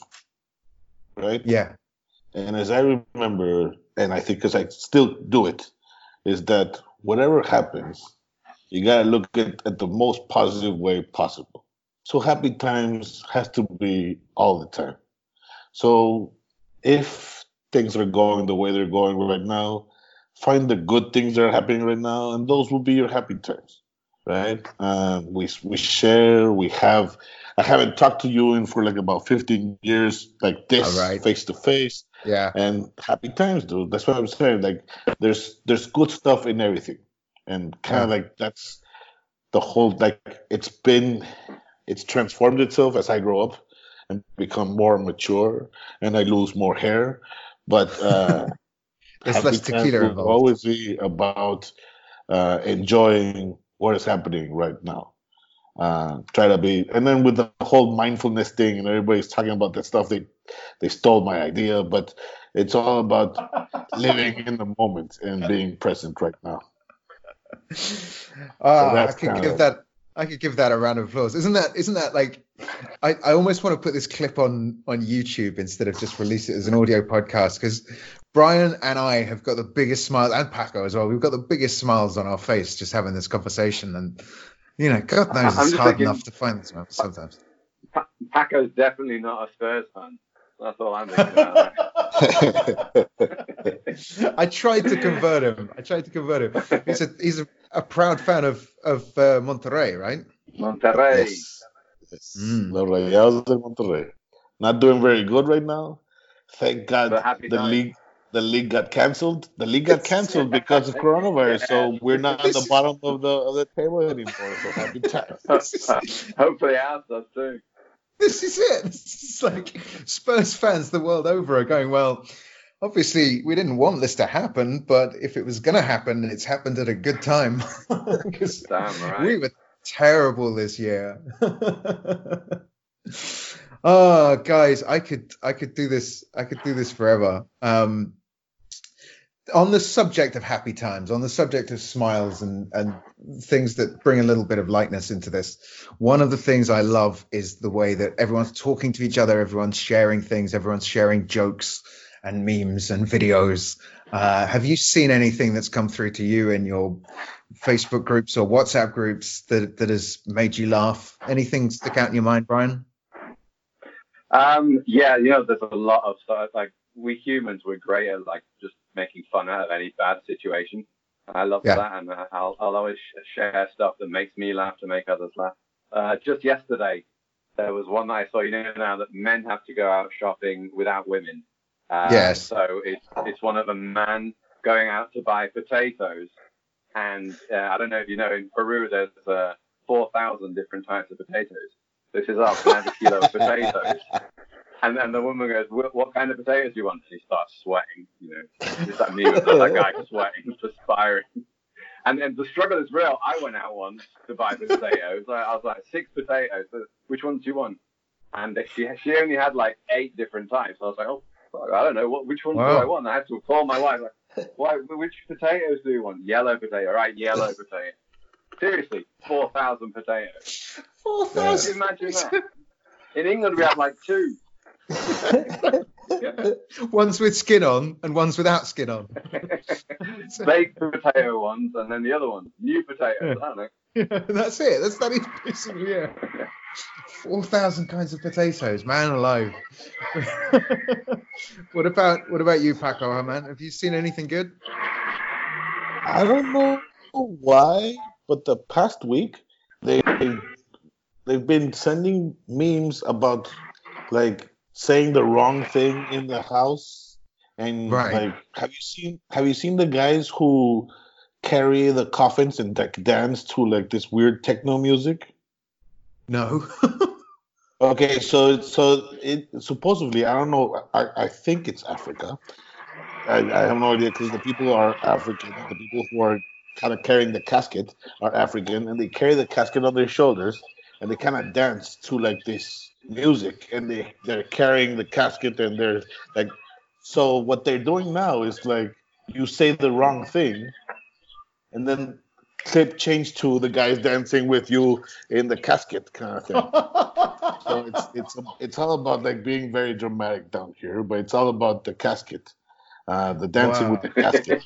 right? Yeah, And as I remember, and I think because I still do it, is that whatever happens, you gotta look at, at the most positive way possible. So happy times has to be all the time. So if things are going the way they're going right now, find the good things that are happening right now, and those will be your happy times, right? Uh, we we share, we have. I haven't talked to you in for like about 15 years, like this, right. face to face yeah, and happy times, dude. That's what I'm saying. Like, there's there's good stuff in everything, and kind of Yeah. like that's the whole. Like, it's been, it's transformed itself as I grow up and become more mature, and I lose more hair. But uh, Happy less tequila involved. always be about uh, enjoying what is happening right now. Uh, try to be, and then with the whole mindfulness thing, and everybody's talking about that stuff. They they stole my idea, but it's all about living in the moment and being present right now. Ah, I could give that. I could give that a round of applause. Isn't that? Isn't that like? I, I almost want to put this clip on on YouTube instead of just release it as an audio podcast because Brian and I have got the biggest smiles and Paco as well. We've got the biggest smiles on our face just having this conversation. and you know, God knows I'm it's hard thinking- enough to find this moment sometimes. Pa- Paco's definitely not a Spurs fan. That's all I'm thinking about. I tried to convert him. I tried to convert him. He's a he's a, a proud fan of of uh, Monterrey, right? Monterrey. Yes. yes. Mm. Los Rayados de Monterrey. Not doing very good right now. Thank God happy the times. league the league got canceled. The league got canceled because of coronavirus, so we're not on the bottom of the of the table anymore. So happy times. Hopefully ours does too. this is it. This is like Spurs fans the world over are going, well, obviously we didn't want this to happen, but if it was going to happen, it's happened at a good time. Because Damn right. we were terrible this year. oh, guys, I could I could do this. I could do this forever. Um, on the subject of happy times, on the subject of smiles and and things that bring a little bit of lightness into this, one of the things I love is the way that everyone's talking to each other, everyone's sharing things, everyone's sharing jokes and memes and videos. Uh, have you seen anything that's come through to you in your Facebook groups or WhatsApp groups that that has made you laugh? Anything stick out in your mind, Brian? Um, yeah, you know, there's a lot of stuff. Like we humans, we're great at like just making fun out of any bad situation. I love Yeah. that, and uh, I'll I'll always share stuff that makes me laugh to make others laugh. Uh, just yesterday, there was one that I saw. You know now that men have to go out shopping without women. Uh, Yes. So it's it's one of a man going out to buy potatoes, and uh, I don't know if you know in Peru there's uh, four thousand different types of potatoes. This is up and have a kilo of potatoes. And then the woman goes, "What what kind of potatoes do you want?" And he starts sweating. You know, it's that meme of that guy sweating, perspiring. And then the struggle is real. I went out once to buy potatoes. I, was like, six potatoes. Which ones do you want? And she she only had like eight different types. I was like, oh, fuck, I don't know. What which ones do I want? I had to call my wife. Like, why? Which potatoes do you want? Yellow potato. All right, yellow potato. Seriously, four thousand potatoes. Four thousand. Imagine that? In England, we have like two. Ones with skin on and ones without skin on. baked potato ones, and then the other ones, new potatoes. I don't know. That's it. That's that is basically it. Four thousand kinds of potatoes, man alive. what about what about you, Paco? Man, have you seen anything good? I don't know why, but the past week they they've been sending memes about like saying the wrong thing in the house and Right. like have you seen have you seen the guys who carry the coffins and like dance to like this weird techno music? No. Okay, so so it supposedly I don't know. I, I think it's Africa. I, I have no idea because the people are African. The people who are kind of carrying the casket are African, and they carry the casket on their shoulders, and they kind of dance to like this music, and they they're carrying the casket, and they're like. So what they're doing now is like you say the wrong thing, and then clip change to the guys dancing with you in the casket kind of thing. So it's it's it's all about like being very dramatic down here, but it's all about the casket, uh, the dancing Wow. with the casket.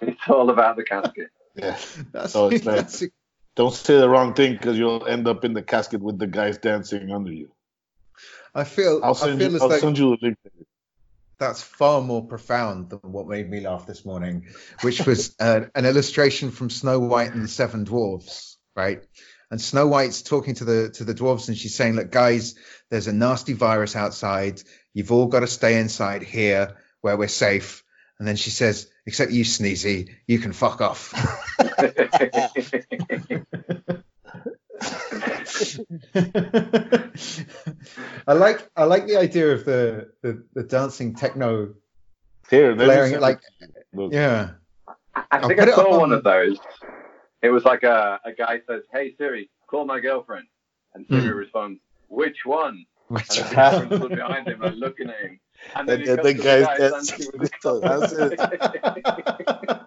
it's all about the casket. Yeah, That's, So it's like- that's don't say the wrong thing because you'll end up in the casket with the guys dancing under you. I feel I'll I send feel you. I'll though send you a link. that's far more profound than what made me laugh this morning, which was uh, an illustration from Snow White and the Seven Dwarfs, right? And Snow White's talking to the to the dwarfs, and she's saying, "Look, guys, there's a nasty virus outside. You've all got to stay inside here where we're safe." And then she says, "Except you, Sneezy, you can fuck off." I like I like the idea of the the, the dancing techno Here, blaring it like. Look. yeah. I I'll think I it up saw one on- of those. It was like a, a guy says, "Hey Siri, call my girlfriend," and Siri Hmm. responds, "Which one?" And Which- the girlfriend stood behind him, like looking at him. And then And then comes the to guy guy dancing dancing with with the- the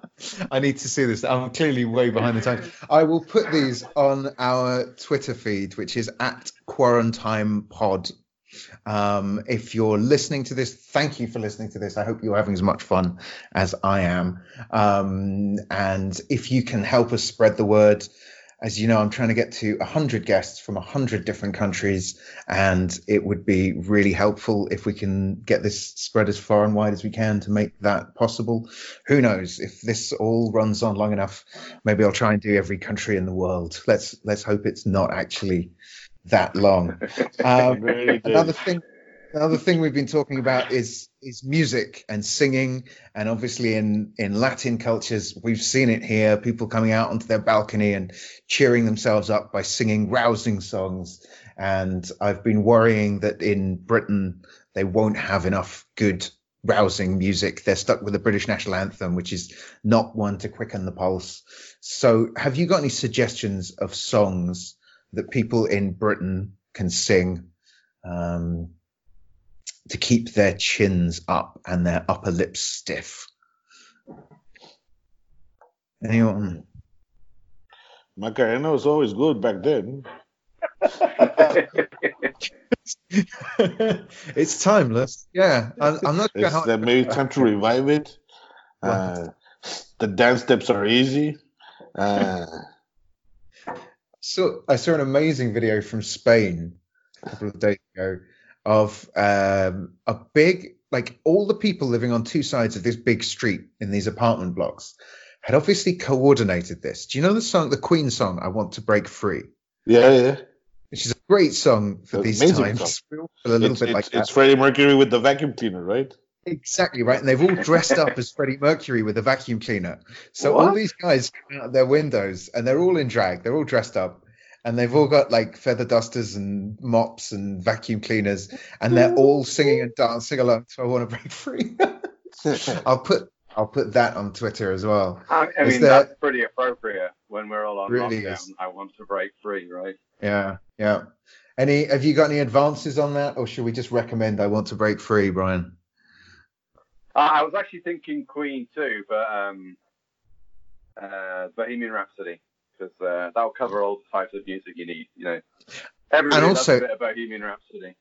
I need to see this. I'm clearly way behind the times. I will put these on our Twitter feed, which is at Quarantine Pod. Um, if you're listening to this, thank you for listening to this. I hope you're having as much fun as I am. Um, and if you can help us spread the word, as you know, I'm trying to get to 100 guests from 100 different countries, and it would be really helpful if we can get this spread as far and wide as we can to make that possible. Who knows if this all runs on long enough? Maybe I'll try and do every country in the world. Let's let's hope it's not actually that long. Um, good. another thing another thing we've been talking about is is music and singing. And obviously in in latin cultures we've seen it here people coming out onto their balcony and cheering themselves up by singing rousing songs. And i've been worrying that in britain they won't have enough good rousing music. They're stuck with the british national anthem which is not one to quicken the pulse. So have you got any suggestions of songs that people in britain can sing? Um, to keep their chins up and their upper lips stiff. Anyone? Macarena was always good back then. it's timeless. Yeah, I'm, I'm not sure It's how. maybe time to revive it. Uh, the dance steps are easy. Uh, So I saw an amazing video from Spain a couple of days ago of um, a big, like all the people living on two sides of this big street in these apartment blocks had obviously coordinated this. Do you know the song, the Queen song, "I Want to Break Free"? yeah, yeah. which is a Great song for these times. A little It's, bit it's, like that. it's Freddie Mercury with the vacuum cleaner, right? Exactly right, and they've all dressed up as Freddie Mercury with a vacuum cleaner. So all these guys come out of their windows, and they're all in drag. They're all dressed up, and they've all got like feather dusters and mops and vacuum cleaners, and they're all singing and dancing along to "I Want to Break Free." I'll put I'll put that on Twitter as well. I, I mean, there- that's pretty appropriate when we're all on Really lockdown. is. I want to break free, right? Yeah, yeah. Any? Have you got any advances on that, or should we just recommend "I Want to Break Free," Brian? Uh, I was actually thinking Queen too, but um, uh, Bohemian Rhapsody because uh, that'll cover all the types of music you need. You know, everybody And loves also- a bit of Bohemian Rhapsody.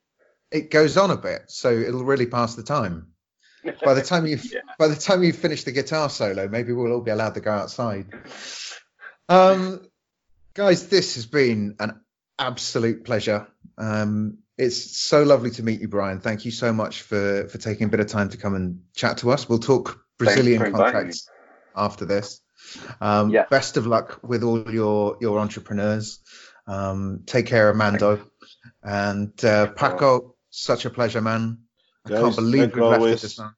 It goes on a bit, so it'll really pass the time. By the time you Yeah. by the time you finish the guitar solo, maybe we'll all be allowed to go outside. Um, guys, this has been an absolute pleasure. Um, it's so lovely to meet you, Brian. Thank you so much for for taking a bit of time to come and chat to us. We'll talk Brazilian contacts after this. Um, Yeah. Best of luck with all your your entrepreneurs. Um, take care of Mando and uh, Paco. Such a pleasure, man. I Guys, can't believe like we've left it always, this long.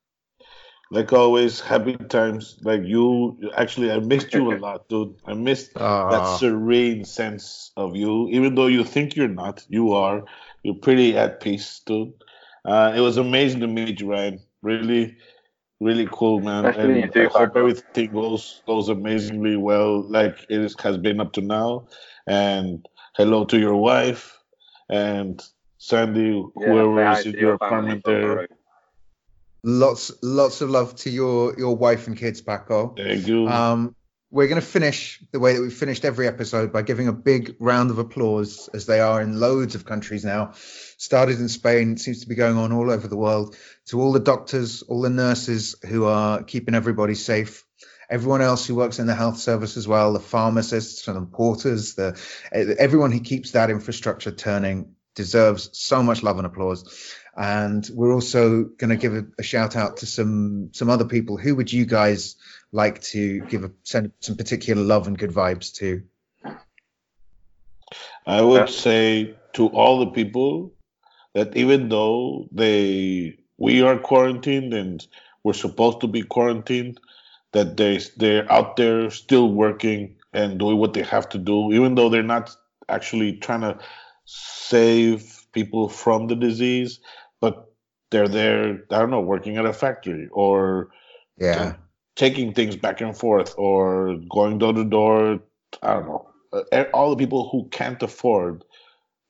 Like always, happy times. Like you, actually, I missed you a lot, dude. I missed that Ah. serene sense of you. Even though you think you're not, you are. You're pretty at peace, dude. Uh, it was amazing to meet you, Ryan. Really, really cool, man. Nice and you I hope everything goes goes amazingly well, like it is, has been up to now. And hello to your wife and Sandy, whoever say hi is in your apartment there. Lots, lots of love to your your wife and kids, Paco. Thank you. Um, we're going to finish the way that we've finished every episode by giving a big round of applause, as they are in loads of countries now. Started in Spain, seems to be going on all over the world. To all the doctors, all the nurses who are keeping everybody safe, everyone else who works in the health service as well, the pharmacists and the porters, the everyone who keeps that infrastructure turning deserves so much love and applause. And we're also going to give a, a shout out to some some other people. Who would you guys like to give a, send some particular love and good vibes to? I would say to all the people that even though they we are quarantined and we're supposed to be quarantined, that they they're out there still working and doing what they have to do, even though they're not actually trying to save people from the disease, but they're there, I don't know, working at a factory or Yeah, taking things back and forth or going door to door. I don't know. Uh, All the people who can't afford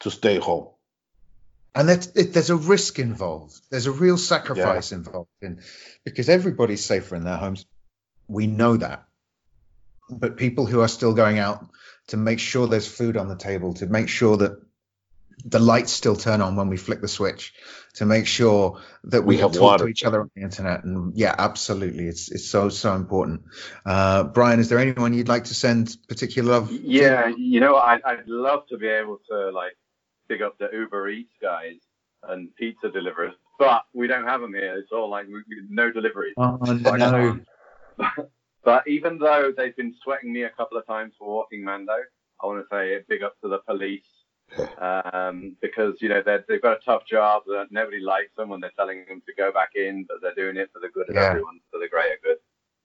to stay home. and that it, there's a risk involved. There's a real sacrifice involved in because everybody's safer in their homes. We know that, but people who are still going out to make sure there's food on the table, to make sure that the lights still turn on when we flick the switch, to make sure that we, We can have talk water. to each other on the internet. And yeah, absolutely, it's it's so so important. Uh, Brian, is there anyone you'd like to send particular love? to? Yeah, you know, I'd, I'd love to be able to like pick up the Uber Eats guys and pizza deliverers, but we don't have them here. It's all like we, we, no deliveries. Oh no. But even though they've been sweating me a couple of times for walking Mando, I want to say a big up to the police um, because you know they've got a tough job. That nobody likes them when they're telling them to go back in, but they're doing it for the good of Yeah. everyone, for the greater good.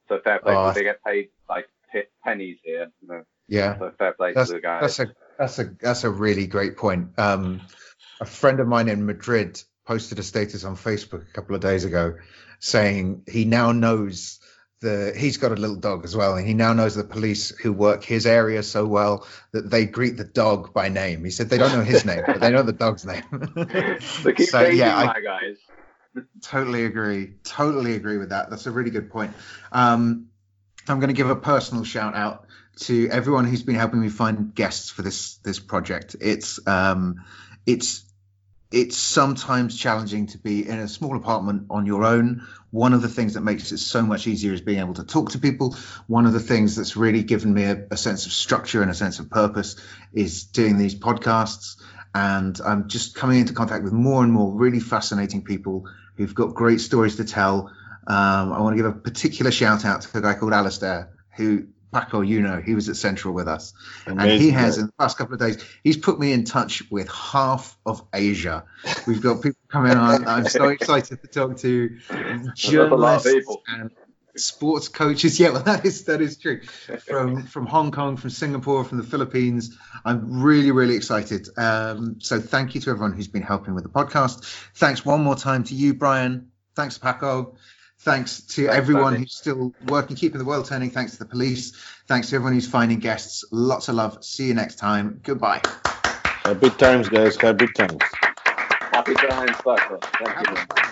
So fair play. Oh, they get paid like p- pennies here. You know, Yeah. so fair play That's to the guys. that's a that's a that's a really great point. Um, a friend of mine in Madrid posted a status on Facebook a couple of days ago saying he now knows the he's got a little dog as well, and he now knows the police who work his area so well that they greet the dog by name. He said they don't know his name, but they know the dog's name. they keep so yeah, I guys. totally agree. Totally agree with that. That's a really good point. Um, I'm going to give a personal shout out to everyone who's been helping me find guests for this this project. It's um, it's it's sometimes challenging to be in a small apartment on your own. One of the things that makes it so much easier is being able to talk to people. One of the things that's really given me a, a sense of structure and a sense of purpose is doing these podcasts. And I'm just coming into contact with more and more really fascinating people who've got great stories to tell. Um, I want to give a particular shout out to a guy called Alistair, who Paco, you know, he was at Central with us, and he has in the past couple of days, he's put me in touch with half of Asia. We've got people coming on. I'm so excited to talk to journalists and sports coaches. Yeah, well, that is that is true. From from Hong Kong, from Singapore, from the Philippines. I'm really really excited. Um, so thank you to everyone who's been helping with the podcast. Thanks one more time to you, Brian. Thanks, Paco. Thanks to Thanks, everyone Andy. who's still working, keeping the world turning. Thanks to the police. Thanks to everyone who's finding guests. Lots of love. See you next time. Goodbye. Have Happy times, guys. Happy times. Happy times, Buckler. Thank you. man.